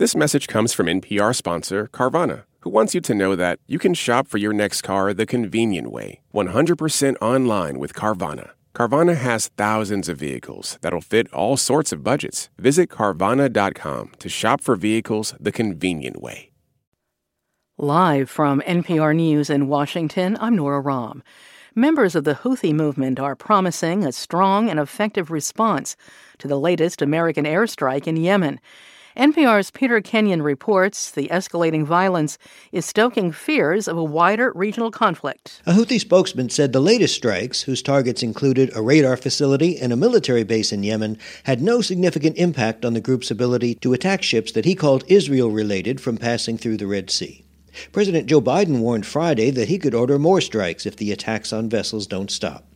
This message comes from NPR sponsor Carvana, who wants you to know that you can shop for your next car the convenient way 100% online with Carvana. Carvana has thousands of vehicles that'll fit all sorts of budgets. Visit Carvana.com to shop for vehicles the convenient way. Live from NPR News in Washington, I'm Nora Raum. Members of the Houthi movement are promising a strong and effective response to the latest American airstrike in Yemen. NPR's Peter Kenyon reports the escalating violence is stoking fears of a wider regional conflict. A Houthi spokesman said the latest strikes, whose targets included a radar facility and a military base in Yemen, had no significant impact on the group's ability to attack ships that he called Israel related from passing through the Red Sea. President Joe Biden warned Friday that he could order more strikes if the attacks on vessels don't stop.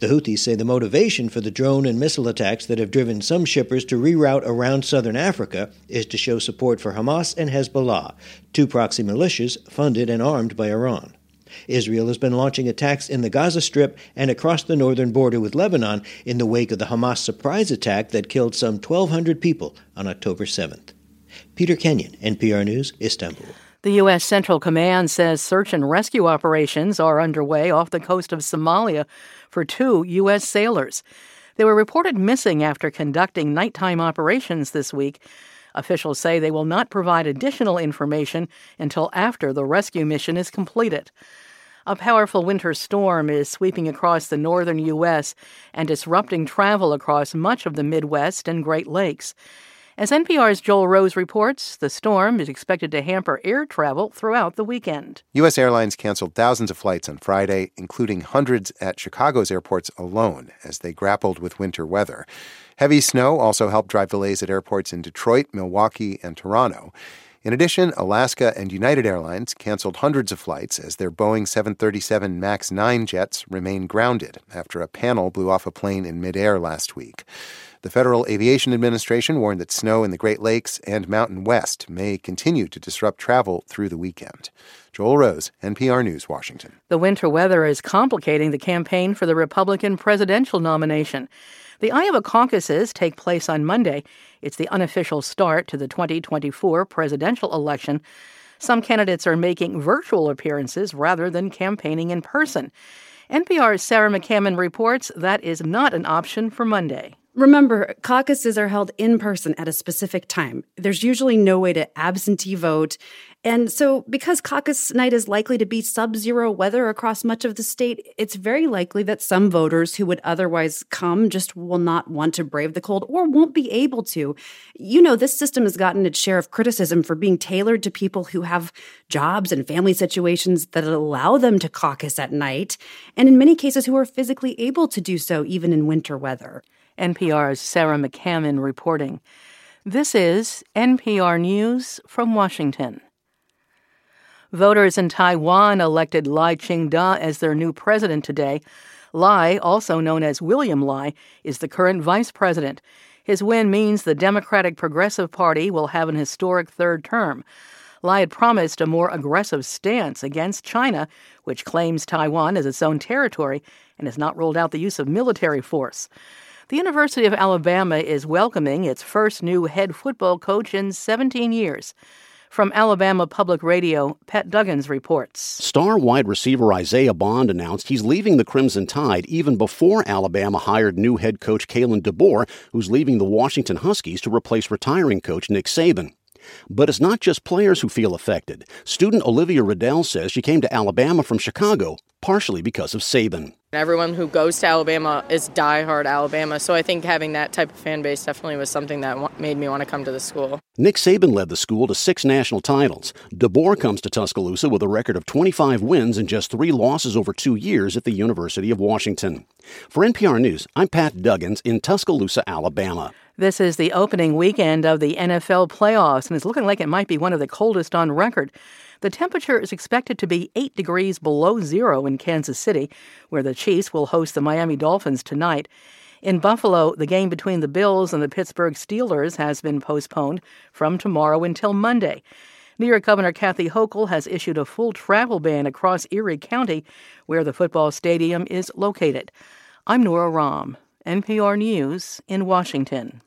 The Houthis say the motivation for the drone and missile attacks that have driven some shippers to reroute around southern Africa is to show support for Hamas and Hezbollah, two proxy militias funded and armed by Iran. Israel has been launching attacks in the Gaza Strip and across the northern border with Lebanon in the wake of the Hamas surprise attack that killed some 1,200 people on October 7th. Peter Kenyon, NPR News, Istanbul. The U.S. Central Command says search and rescue operations are underway off the coast of Somalia for two U.S. sailors. They were reported missing after conducting nighttime operations this week. Officials say they will not provide additional information until after the rescue mission is completed. A powerful winter storm is sweeping across the northern U.S. and disrupting travel across much of the Midwest and Great Lakes. As NPR's Joel Rose reports, the storm is expected to hamper air travel throughout the weekend. U.S. airlines canceled thousands of flights on Friday, including hundreds at Chicago's airports alone, as they grappled with winter weather. Heavy snow also helped drive delays at airports in Detroit, Milwaukee, and Toronto. In addition, Alaska and United Airlines canceled hundreds of flights as their Boeing 737 MAX 9 jets remain grounded after a panel blew off a plane in midair last week. The Federal Aviation Administration warned that snow in the Great Lakes and Mountain West may continue to disrupt travel through the weekend. Joel Rose, NPR News, Washington. The winter weather is complicating the campaign for the Republican presidential nomination. The Iowa caucuses take place on Monday. It's the unofficial start to the 2024 presidential election. Some candidates are making virtual appearances rather than campaigning in person. NPR's Sarah McCammon reports that is not an option for Monday. Remember, caucuses are held in person at a specific time. There's usually no way to absentee vote. And so, because caucus night is likely to be sub zero weather across much of the state, it's very likely that some voters who would otherwise come just will not want to brave the cold or won't be able to. You know, this system has gotten its share of criticism for being tailored to people who have jobs and family situations that allow them to caucus at night, and in many cases, who are physically able to do so even in winter weather. NPR's Sarah McCammon reporting. This is NPR News from Washington. Voters in Taiwan elected Lai Ching-te as their new president today. Lai, also known as William Lai, is the current vice president. His win means the Democratic Progressive Party will have an historic third term. Lai had promised a more aggressive stance against China, which claims Taiwan as its own territory and has not ruled out the use of military force. The University of Alabama is welcoming its first new head football coach in 17 years. From Alabama Public Radio, Pat Duggins reports. Star wide receiver Isaiah Bond announced he's leaving the Crimson Tide even before Alabama hired new head coach Kalen DeBoer, who's leaving the Washington Huskies to replace retiring coach Nick Saban. But it's not just players who feel affected. Student Olivia Riddell says she came to Alabama from Chicago, partially because of Saban. Everyone who goes to Alabama is diehard Alabama, so I think having that type of fan base definitely was something that made me want to come to the school. Nick Saban led the school to six national titles. DeBoer comes to Tuscaloosa with a record of 25 wins and just three losses over two years at the University of Washington. For NPR News, I'm Pat Duggins in Tuscaloosa, Alabama. This is the opening weekend of the NFL playoffs, and it's looking like it might be one of the coldest on record. The temperature is expected to be 8 degrees below zero in Kansas City, where the Chiefs will host the Miami Dolphins tonight. In Buffalo, the game between the Bills and the Pittsburgh Steelers has been postponed from tomorrow until Monday. New York Governor Kathy Hochul has issued a full travel ban across Erie County, where the football stadium is located. I'm Nora Raum, NPR News in Washington.